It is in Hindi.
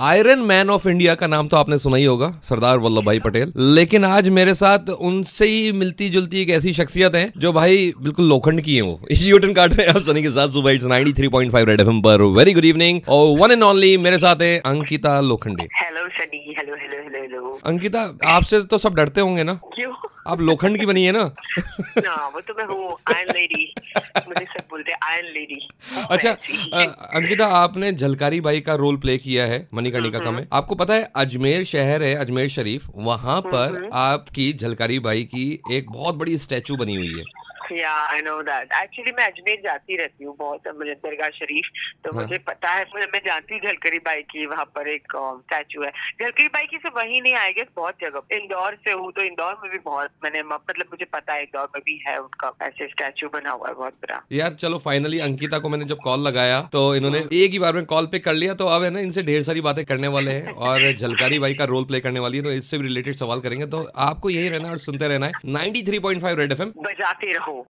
आयरन मैन ऑफ़ इंडिया का नाम तो आपने सुना ही होगा सरदार वल्लभ भाई पटेल। लेकिन आज मेरे साथ उनसे ही मिलती जुलती एक ऐसी शख्सियत है जो भाई बिल्कुल लोखंड की है वो। यूटन काट रहे हैं आप सनी के साथ सुबह इट्स 93.5 रेड एफएम पर। वेरी गुड इवनिंग और वन एंड ओनली मेरे साथ है Ankita Lokhande. Hello Sunny hello hello hello hello Ankita आपसे तो सब डरते होंगे ना? क्यों? आप लोखंड की बनी है ना? ना वो तो मैं हूँ आयरन लेडी मुझे सब बोलते हैं आयरन लेडी अच्छा अंकिता आपने झलकारी बाई का रोल प्ले किया है मणिकर्णिका का में। आपको पता है अजमेर शहर है अजमेर शरीफ वहाँ पर आपकी झलकारी बाई की एक बहुत बड़ी स्टैचू बनी हुई है। या आई नो दैट एक्चुअली मैं अजमेर जाती रहती हूँ बहुत दरगाह शरीफ। तो हाँ। मुझे पता है मैं मैं जानती हूँ झलकरी बाई की वहाँ पर एक स्टैचू है। झलकरी बाई की सिर्फ़ वही नहीं आएगी बहुत जगह इंदौर से हूँ तो इंदौर में भी बहुत मैंने मतलब मुझे पता है इंदौर में भी है उनका ऐसे स्टैचू बना हुआ है बहुत बड़ा। यार चलो फाइनली अंकिता को मैंने जब कॉल लगाया तो इन्होंने एक ही बार में कॉल पे कर लिया तो अब है ना इनसे ढेर सारी बातें करने वाले हैं और झलकारी बाई का रोल प्ले करने वाली है तो इससे भी रिलेटेड सवाल करेंगे। तो आपको यही रहना और सुनते रहना है। 93.5 रेड एफएम बजाते रहो।